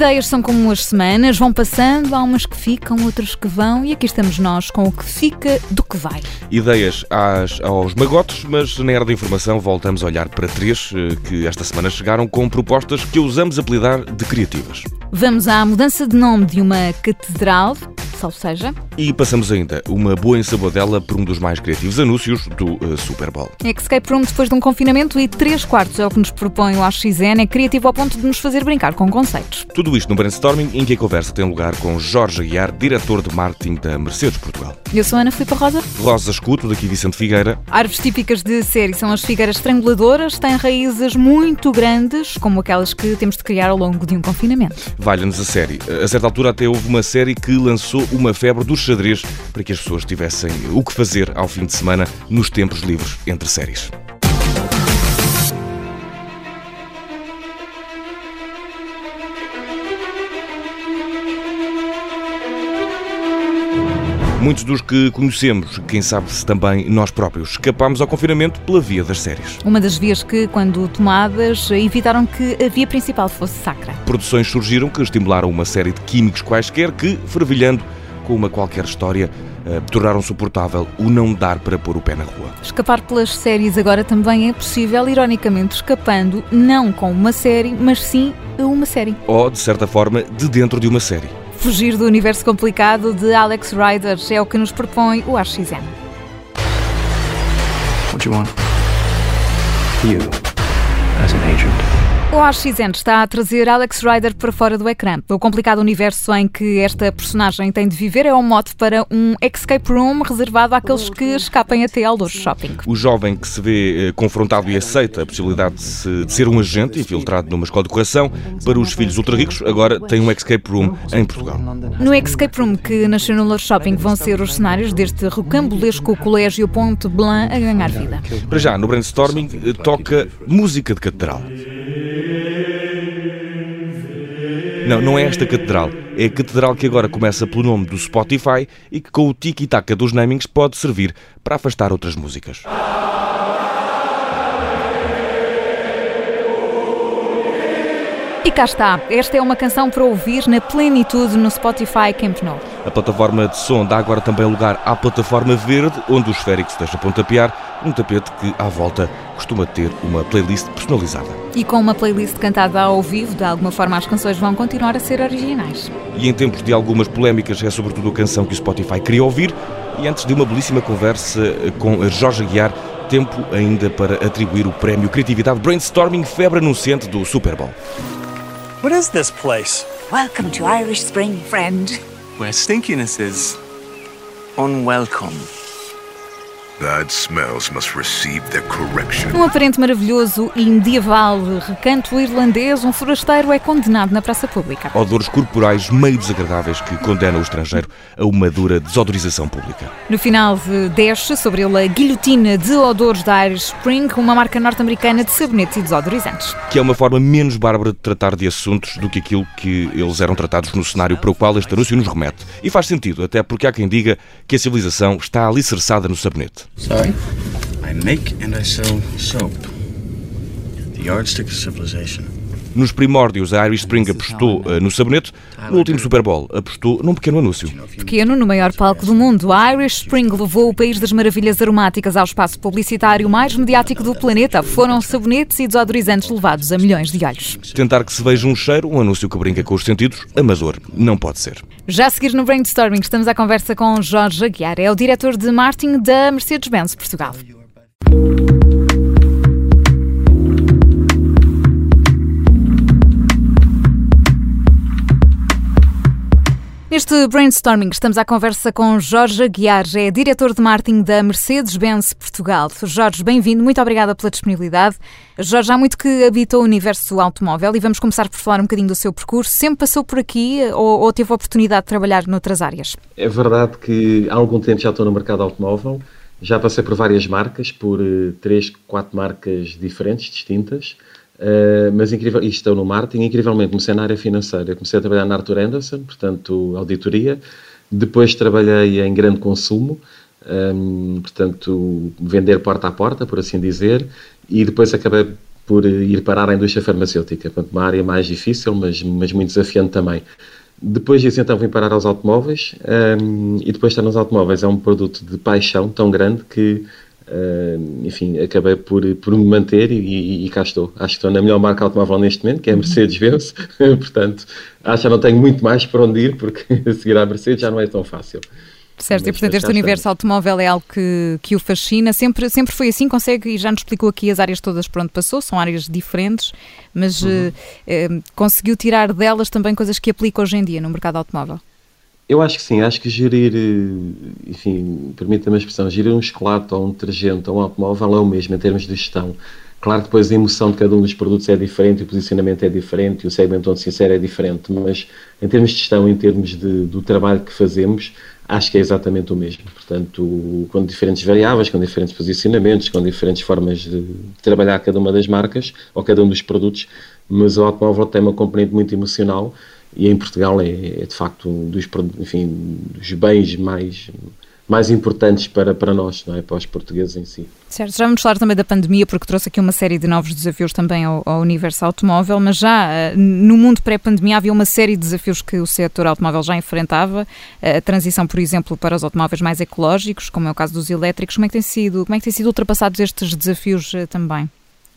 Ideias são como as semanas, vão passando, há umas que ficam, outras que vão, e aqui estamos nós com o que fica do que vai. Ideias às, aos magotes, mas na era da informação voltamos a olhar para três eh, que esta semana chegaram com propostas que usamos apelidar de criativas. Vamos à mudança de nome de uma catedral, salvo seja. E passamos ainda uma boa ensabadela por um dos mais criativos anúncios do uh, Super Bowl. Escape Room depois de um confinamento e 3 quartos é o que nos propõe o AXN, é criativo ao ponto de nos fazer brincar com conceitos. Tudo isto no brainstorming em que a conversa tem lugar com Jorge Aguiar, diretor de marketing da Mercedes Portugal. Eu sou Ana Filipe Rosa. Rosa Escuto, daqui Vicente Figueira. Árvores típicas de série são as figueiras estranguladoras, têm raízes muito grandes, como aquelas que temos de criar ao longo de um confinamento. Valha-nos a série. A certa altura até houve uma série que lançou uma febre do xadrez para que as pessoas tivessem o que fazer ao fim de semana nos tempos livres entre séries. Muitos dos que conhecemos, quem sabe se também nós próprios, escapámos ao confinamento pela via das séries. Uma das vias que, quando tomadas, evitaram que a via principal fosse sacra. Produções surgiram que estimularam uma série de químicos quaisquer que, fervilhando com uma qualquer história, uh, tornaram suportável o não dar para pôr o pé na rua. Escapar pelas séries agora também é possível, ironicamente escapando não com uma série, mas sim a uma série. Ou, de certa forma, de dentro de uma série. Fugir do universo complicado de Alex Rider é o que nos propõe o AXN. What do you want? You. O AXN está a trazer Alex Rider para fora do ecrã. O complicado universo em que esta personagem tem de viver é um mote para um escape room reservado àqueles que escapem até ao Lourdes Shopping. O jovem que se vê eh, confrontado e aceita a possibilidade de, se, de ser um agente infiltrado numa escola de correção para os filhos ultra ricos, agora tem um escape room em Portugal. No escape room que nasceu no Lourdes Shopping vão ser os cenários deste rocambolesco colégio Ponte Blanc a ganhar vida. Para já, no brainstorming, eh, toca música de catedral. Não, não é esta catedral. É a catedral que agora começa pelo nome do Spotify e que com o tiki-taka dos namings pode servir para afastar outras músicas. E cá está, esta é uma canção para ouvir na plenitude no Spotify Camp Nou. A plataforma de som dá agora também lugar à plataforma verde, onde o esférico se deixa pontapear, um tapete que, à volta, costuma ter uma playlist personalizada. E com uma playlist cantada ao vivo, de alguma forma as canções vão continuar a ser originais. E em tempos de algumas polémicas, é sobretudo a canção que o Spotify queria ouvir. E antes de uma belíssima conversa com Jorge Aguiar, tempo ainda para atribuir o prémio Criatividade Brainstorming Febre Anunciante do Super Bowl. What is this place? Welcome to Irish Spring, friend. Where stinkiness is unwelcome. Um aparente maravilhoso e medieval recanto irlandês, um forasteiro é condenado na praça pública. Odores corporais meio desagradáveis que condenam o estrangeiro a uma dura desautorização pública. No final desce sobre ele a guilhotina de odores da Irish Spring, uma marca norte-americana de sabonetes e desodorizantes. Que é uma forma menos bárbara de tratar de assuntos do que aquilo que eles eram tratados no cenário para o qual este anúncio nos remete. E faz sentido, até porque há quem diga que a civilização está alicerçada no sabonete. Sorry? I make and I sell soap. The yardstick of civilization. Nos primórdios, a Irish Spring apostou uh, no sabonete. No último Super Bowl, apostou num pequeno anúncio. Pequeno, no maior palco do mundo, a Irish Spring levou o país das maravilhas aromáticas ao espaço publicitário mais mediático do planeta. Foram sabonetes e desodorizantes levados a milhões de olhos. Tentar que se veja um cheiro, um anúncio que brinca com os sentidos, amador, não pode ser. Já a seguir no Brainstorming, estamos à conversa com Jorge Aguiar, é o diretor de marketing da Mercedes-Benz Portugal. Neste brainstorming estamos à conversa com Jorge Aguiar, é diretor de marketing da Mercedes-Benz Portugal. Jorge, bem-vindo, muito obrigada pela disponibilidade. Jorge, há muito que habita o universo automóvel e vamos começar por falar um bocadinho do seu percurso. Sempre passou por aqui ou, ou teve a oportunidade de trabalhar noutras áreas? É verdade que há algum tempo já estou no mercado automóvel, já passei por várias marcas, por uh, três, quatro marcas diferentes, distintas. Uh, mas incrível, e estou no marketing, incrivelmente comecei na área financeira. Comecei a trabalhar na Arthur Anderson, portanto, auditoria. Depois trabalhei em grande consumo, um, portanto, vender porta a porta, por assim dizer. E depois acabei por ir parar à indústria farmacêutica. Portanto, uma área mais difícil, mas, mas muito desafiante também. Depois disso, então, vim parar aos automóveis um, e depois estar nos automóveis é um produto de paixão tão grande que, uh, enfim, acabei por, por me manter e, e, e, cá estou. Acho que estou na melhor marca automóvel neste momento, que é a Mercedes-Benz, portanto, acho que não tenho muito mais para onde ir, porque seguir à Mercedes já não é tão fácil. Certo, e portanto este universo automóvel é algo que, que o fascina, sempre, sempre foi assim, consegue, e já nos explicou aqui as áreas todas por onde passou, são áreas diferentes, mas uhum. uh, uh, conseguiu tirar delas também coisas que aplica hoje em dia no mercado automóvel? Eu acho que sim, acho que gerir, enfim, permita-me a expressão, gerir um chocolate ou um detergente ou um automóvel é o mesmo em termos de gestão. Claro que depois a emoção de cada um dos produtos é diferente, o posicionamento é diferente, o segmento onde se insere é diferente, mas em termos de gestão, em termos de, do trabalho que fazemos, acho que é exatamente o mesmo. Portanto, com diferentes variáveis, com diferentes posicionamentos, com diferentes formas de trabalhar cada uma das marcas ou cada um dos produtos, mas o automóvel tem uma componente muito emocional e em Portugal é, é de facto um dos, enfim, dos bens mais mais importantes para, para nós, não é? para os portugueses em si. Certo, já vamos falar também da pandemia, porque trouxe aqui uma série de novos desafios também ao, ao universo automóvel, mas já eh, no mundo pré-pandemia havia uma série de desafios que o setor automóvel já enfrentava, eh, a transição, por exemplo, para os automóveis mais ecológicos, como é o caso dos elétricos, como é que tem sido, como é que tem sido ultrapassados estes desafios eh, também?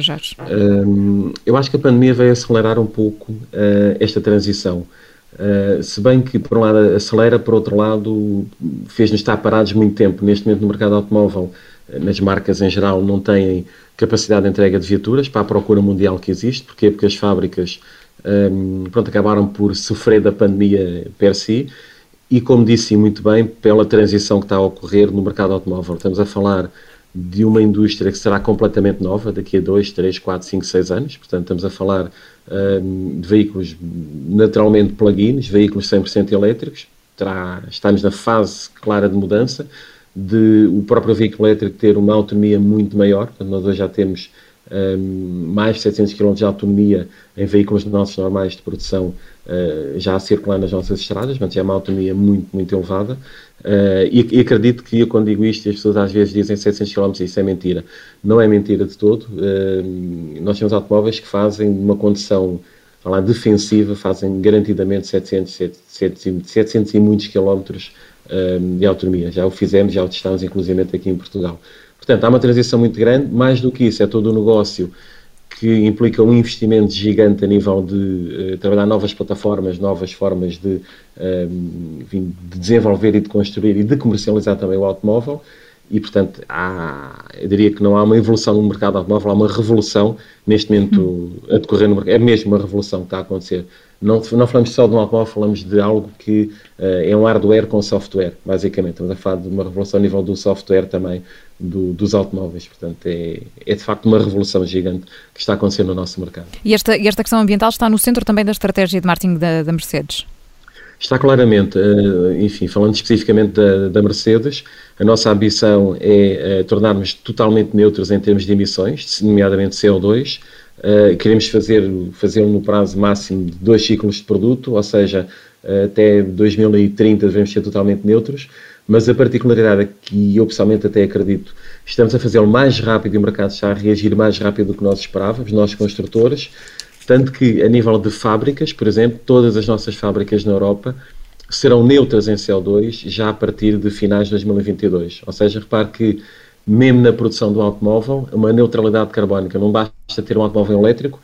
Jorge? Um, eu acho que a pandemia veio acelerar um pouco uh, esta transição. Uh, se bem que, por um lado, acelera, por outro lado, fez-nos estar parados muito tempo. Neste momento, no mercado automóvel, uh, nas marcas em geral, não têm capacidade de entrega de viaturas para a procura mundial que existe. Porquê? Porque as fábricas um, pronto, acabaram por sofrer da pandemia per si e, como disse muito bem, pela transição que está a ocorrer no mercado automóvel. Estamos a falar de uma indústria que será completamente nova daqui a 2, 3, 4, 5, 6 anos. Portanto, estamos a falar de veículos naturalmente plug-ins, veículos 100% elétricos, terá, estamos na fase clara de mudança, de o próprio veículo elétrico ter uma autonomia muito maior, portanto, nós hoje já temos mais de 700 km de autonomia em veículos nossos normais de produção uh, já a circular nas nossas estradas, mas é uma autonomia muito, muito elevada. Uh, e, e, acredito que eu, quando digo isto, as pessoas às vezes dizem 700 km, isso é mentira. Não é mentira de todo. Uh, nós temos automóveis que fazem uma condição lá, defensiva, fazem garantidamente 700, 700, 700 e muitos quilómetros de autonomia. Já o fizemos, já o testamos, inclusive aqui em Portugal. Portanto, há uma transição muito grande. Mais do que isso, é todo o negócio que implica um investimento gigante a nível de uh, trabalhar novas plataformas, novas formas de, uh, enfim, de, desenvolver e de construir e de comercializar também o automóvel. E, portanto, há, eu diria que não há uma evolução no mercado automóvel, há uma revolução neste momento uhum. a decorrer no mercado. É mesmo uma revolução que está a acontecer. Não, não falamos só de um automóvel, falamos de algo que uh, é um hardware com software, basicamente. Estamos a falar de uma revolução a nível do software também, do, dos automóveis. Portanto, é, é, de facto uma revolução gigante que está a acontecer no nosso mercado. E esta, e esta questão ambiental está no centro também da estratégia de marketing da, da Mercedes? Está claramente, eh, enfim, falando especificamente da, da Mercedes, a nossa ambição é, é tornarmos totalmente neutros em termos de emissões, nomeadamente CO2. Uh, queremos fazer fazê-lo no prazo máximo de dois ciclos de produto, ou seja, até 2030 devemos ser totalmente neutros mas a particularidade é que eu pessoalmente até acredito, estamos a fazê-lo mais rápido e o mercado está a reagir mais rápido do que nós esperávamos, nós construtores, tanto que a nível de fábricas, por exemplo, todas as nossas fábricas na Europa serão neutras em CO2 já a partir de finais de 2022. Ou seja, repare que mesmo na produção do automóvel, uma neutralidade carbónica, não basta ter um automóvel elétrico,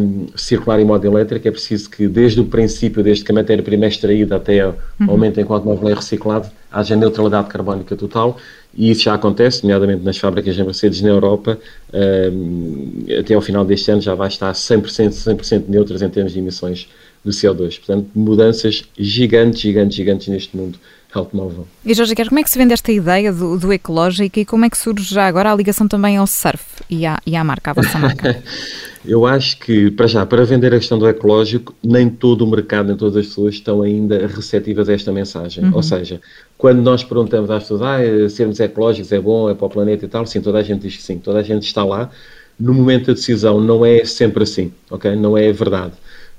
um, circular em modo elétrico, é preciso que desde o princípio, desde que a matéria-prima é extraída até o uhum. momento em que o automóvel é reciclado, haja neutralidade carbónica total e isso já acontece, nomeadamente nas fábricas de Mercedes na Europa, um, até ao final deste ano já vai estar 100%, 100 neutras em termos de emissões de CO2. Portanto, mudanças gigantes, gigantes, gigantes neste mundo automóvel. E Jorge, como é que se vende esta ideia do, do ecológico e como é que surge já agora a ligação também ao surf e à, e à marca, à vossa marca? Eu acho que, para já, para vender a questão do ecológico, nem todo o mercado, nem todas as pessoas estão ainda receptivas a esta mensagem. Uhum. Ou seja, quando nós perguntamos às pessoas, ah, sermos ecológicos é bom, é para o planeta e tal, sim, toda a gente diz que sim, toda a gente está lá. No momento da decisão não é sempre assim, ok? Não é verdade.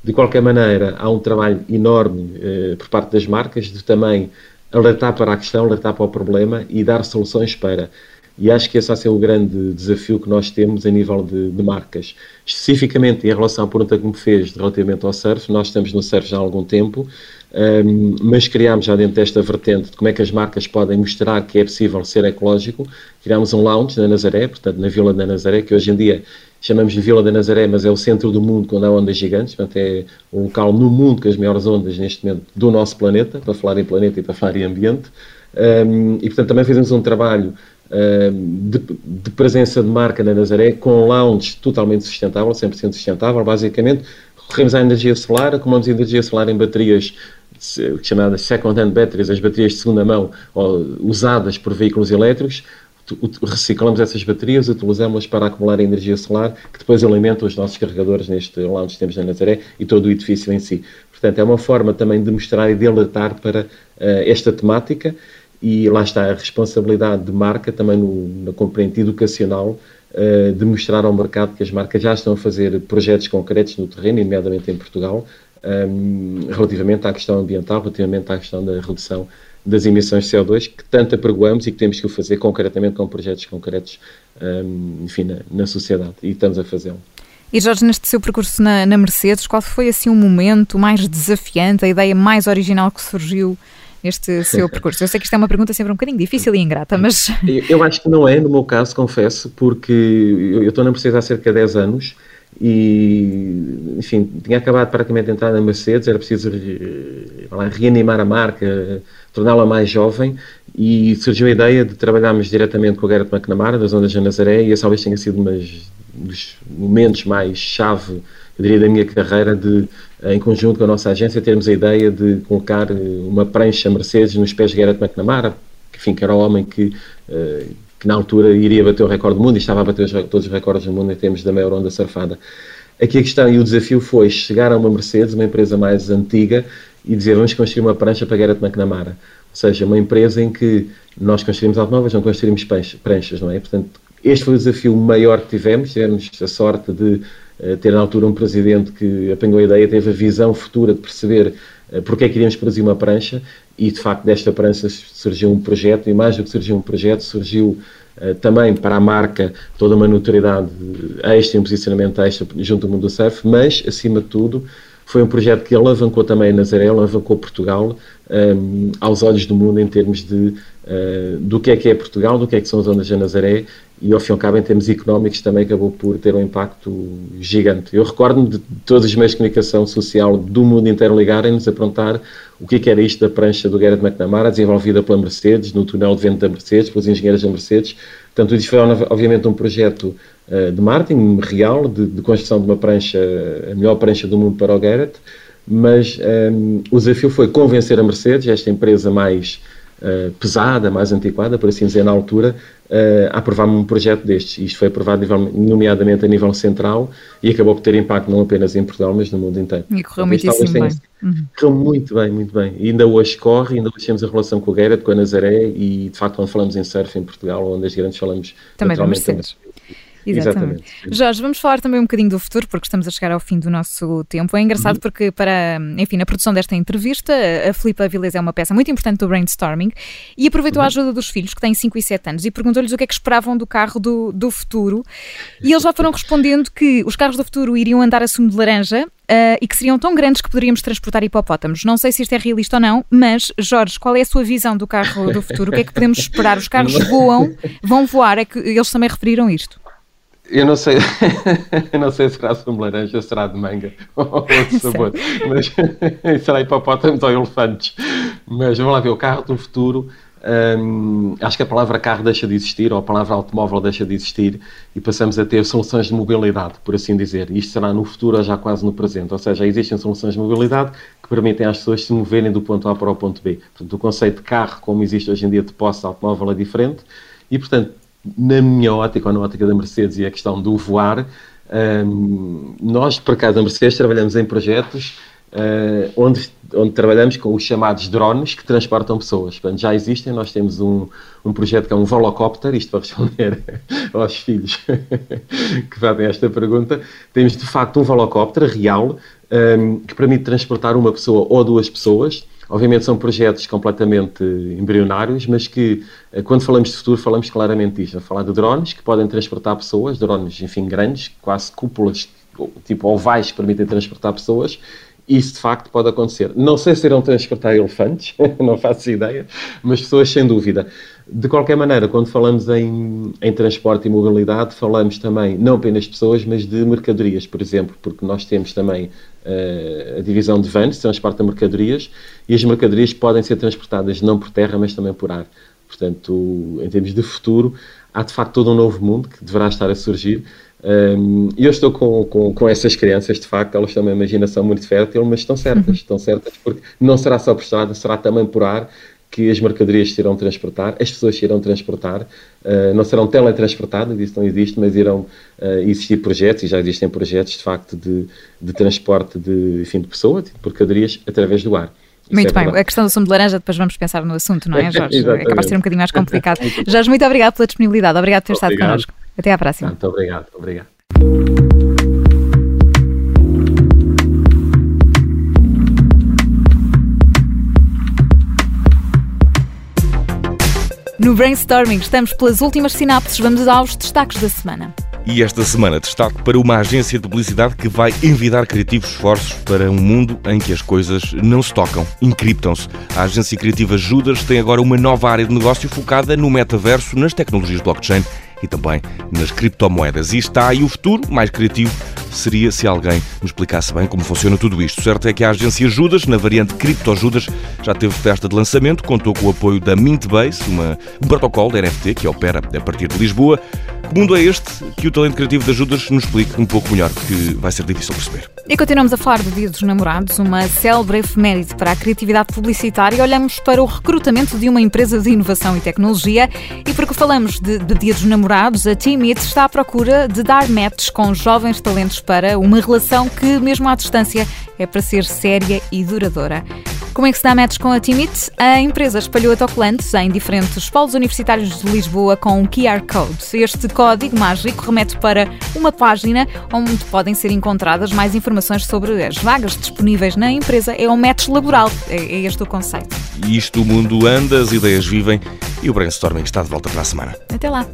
De qualquer maneira, há um trabalho enorme eh, por parte das marcas de também alertar para a questão, alertar para o problema e dar soluções para E acho que esse vai ser o grande desafio que nós temos a nível de, de marcas. Especificamente em relação à pergunta que me fez relativamente ao surf, nós estamos no surf já há algum tempo, um, mas criámos já dentro desta vertente de como é que as marcas podem mostrar que é possível ser ecológico. Criámos um lounge na Nazaré, portanto na Vila da Nazaré, que hoje em dia chamamos de Vila da Nazaré, mas é o centro do mundo quando há ondas gigantes, portanto é o local no mundo com as maiores ondas neste momento do nosso planeta, para falar em planeta e para falar em ambiente. Um, e portanto também fizemos um trabalho de, de, presença de marca na Nazaré, com lounge totalmente sustentável, 100% sustentável, basicamente. Recorremos à energia solar, acumulamos energia solar em baterias chamadas second-hand batteries, as baterias de segunda mão ou, usadas por veículos elétricos, reciclamos essas baterias, utilizamos-las para acumular energia solar, que depois alimenta os nossos carregadores neste lounge que temos na Nazaré e todo o edifício em si. Portanto, é uma forma também de mostrar e de alertar para uh, esta temática e lá está a responsabilidade de marca também no, na componente educacional uh, de mostrar ao mercado que as marcas já estão a fazer projetos concretos no terreno, nomeadamente em Portugal, um, relativamente à questão ambiental, relativamente à questão da redução das emissões de CO2, que tanto apregoamos e que temos que o fazer concretamente com projetos concretos, um, enfim, na, na sociedade, e estamos a fazê-lo. E Jorge, neste seu percurso na, na Mercedes, qual foi assim o momento mais desafiante, a ideia mais original que surgiu neste seu percurso? Eu sei que isto é uma pergunta sempre um bocadinho difícil e ingrata, mas. Eu acho que não é, no meu caso, confesso, porque eu estou na Mercedes há cerca de 10 anos e, enfim, tinha acabado praticamente de entrar na Mercedes, era preciso lá, reanimar a marca, torná-la mais jovem e surgiu a ideia de trabalharmos diretamente com o Garrett McNamara, da Zona de Nazaré, e esse talvez tenha sido um dos momentos mais chave eu diria, da minha carreira de, eh, em conjunto com a nossa agência, termos a ideia de colocar eh, uma prancha Mercedes nos pés de Garrett McNamara, que, enfim, que era o homem que, eh, que na altura iria bater o recorde do mundo e estava a bater todos os recordes do mundo em termos da maior onda surfada. Aqui a questão e o desafio foi chegar a uma Mercedes, uma empresa mais antiga, e dizer vamos construir uma prancha para Garrett McNamara. Ou seja, uma empresa em que nós construímos automóveis, não construímos pranchas, não é? Portanto, este foi o desafio maior que tivemos. Tivemos a sorte de eh, ter na altura um presidente que apanhou a ideia, teve a visão futura de perceber uh, porque é que iríamos produzir uma prancha? E de facto desta prancha surgiu um projeto e mais do que surgiu um projeto, surgiu uh, também para a marca toda uma notoriedade extra, um posicionamento extra junto ao mundo do surf, mas acima de tudo foi um projeto que alavancou também Nazaré, alavancou Portugal um, aos olhos do mundo em termos de uh, do que é que é Portugal, do que é que são as ondas da Nazaré e ao fim e ao cabo em termos económicos também acabou por ter um impacto gigante. Eu recordo-me de todos os meios de comunicação social do mundo inteiro ligarem-nos a perguntar o que, é que era isto da prancha do Garrett McNamara, desenvolvida pela Mercedes, no túnel de vento da Mercedes, pelos engenheiros da Mercedes. Portanto, isso foi obviamente um projeto uh, de marketing real, de, de, construção de uma prancha, a melhor prancha do mundo para o Garrett, mas um, ehm, o desafio foi convencer a Mercedes, esta empresa mais uh, pesada, mais antiquada, por assim dizer, na altura, uh, a aprovar um projeto destes. Isto foi aprovado nomeadamente a nível central e acabou por ter impacto não apenas em Portugal, mas no mundo inteiro. E correu muitíssimo bem. Uhum. Correu muito bem, muito bem. E ainda hoje corre, ainda hoje temos a relação com o Garrett, com a Nazaré e, de facto, quando falamos em surf em Portugal, onde as grandes falamos... Também da Mercedes. Exatamente. Exatamente. Jorge, vamos falar também um bocadinho do futuro, porque estamos a chegar ao fim do nosso tempo. É engraçado uhum. porque, para, enfim, na produção desta entrevista, a Filipa Vilés é uma peça muito importante do brainstorming e aproveitou uhum. a ajuda dos filhos, que têm 5 e 7 anos, e perguntou-lhes o que é que esperavam do carro do, do futuro. E eles já foram respondendo que os carros do futuro iriam andar a sumo de laranja Uh, e que seriam tão grandes que poderíamos transportar hipopótamos. Não sei se isto é realista ou não, mas, Jorge, qual é a sua visão do carro do futuro? O que é que podemos esperar? Os carros voam, vão voar, é que eles também referiram isto. Eu não sei, eu não sei se será sumo laranja, será de manga ou outro sabor, mas será hipopótamos ou elefantes. Mas vamos lá ver, o carro do futuro, hum, acho que a palavra carro deixa de existir, ou a palavra automóvel deixa de existir, e passamos a ter soluções de mobilidade, por assim dizer. Isto será no futuro ou já quase no presente, ou seja, existem soluções de mobilidade que permitem às pessoas se moverem do ponto A para o ponto B. Portanto, o conceito de carro, como existe hoje em dia de posse de automóvel, é diferente, e portanto, na minha ótica, ou na ótica da Mercedes, e a questão do voar, um, nós, por acaso, da Mercedes, trabalhamos em projetos uh, onde, onde trabalhamos com os chamados drones que transportam pessoas. Portanto, já existem, nós temos um, um projeto que é um volocóptero, isto para responder aos filhos que fazem esta pergunta. Temos, de facto, um volocóptero real um, que permite transportar uma pessoa ou duas pessoas Obviamente são projetos completamente embrionários, mas que quando falamos de futuro falamos claramente disto. A falar de drones que podem transportar pessoas, drones, enfim, grandes, quase cúpulas, tipo ovais que permitem transportar pessoas, isso de facto pode acontecer. Não sei se irão transportar elefantes, não faço ideia, mas pessoas sem dúvida. De qualquer maneira, quando falamos em, em transporte e mobilidade, falamos também não apenas de pessoas, mas de mercadorias, por exemplo, porque nós temos também a divisão de vans, transporte de mercadorias, e as mercadorias podem ser transportadas não por terra, mas também por ar. Portanto, em termos de futuro, há de facto todo um novo mundo que deverá estar a surgir um, eu estou com, com, com, essas crianças, de facto, elas têm uma imaginação muito fértil, mas estão certas, uhum. estão certas, porque não será só por estrada, será também por ar que as mercadorias se irão transportar, as pessoas se irão transportar, uh, não serão teletransportadas, isso não existe, mas irão uh, existir projetos, e já existem projetos, de facto, de, de transporte de, enfim, de pessoas, de mercadorias, através do ar. Muito é bem, verdade. a questão do sumo de laranja, depois vamos pensar no assunto, não é, Jorge? capaz de ser um bocadinho mais complicado. Jorge, muito obrigado pela disponibilidade, obrigado por ter estado connosco. Até à próxima. Muito obrigado, obrigado. No Brainstorming estamos pelas últimas sinapses, vamos aos destaques da semana. E esta semana destaque para uma agência de publicidade que vai envidar criativos esforços para um mundo em que as coisas não se tocam, encriptam-se. A agência criativa Judas tem agora uma nova área de negócio focada no metaverso, nas tecnologias blockchain e também nas criptomoedas. E está aí o futuro mais criativo seria se alguém nos explicasse bem como funciona tudo isto. Certo é que a agência Judas, na variante Cripto Judas, já teve festa de lançamento, contou com o apoio da Mintbase, uma, um protocolo de NFT que opera a partir de Lisboa. Que mundo é este que o talento criativo da Judas nos explique um pouco melhor, que vai ser difícil perceber. E continuamos a falar do Dia dos Namorados, uma célebre efeméride para a criatividade publicitária. Olhamos para o recrutamento de uma empresa de inovação e tecnologia e porque falamos de, de Dia dos Namorados, a Team It está à procura de dar matches com jovens talentos para uma relação que, mesmo à distância, é para ser séria e duradoura. Como é que se dá match com a Timit? A empresa espalhou autocolantes em diferentes polos universitários de Lisboa com um QR Code. Este código mágico remete para uma página onde podem ser encontradas mais informações sobre as vagas disponíveis na empresa. É um match laboral, é, é este o conceito. Isto o mundo anda, as ideias vivem e o brainstorming está de volta para a semana. Até lá.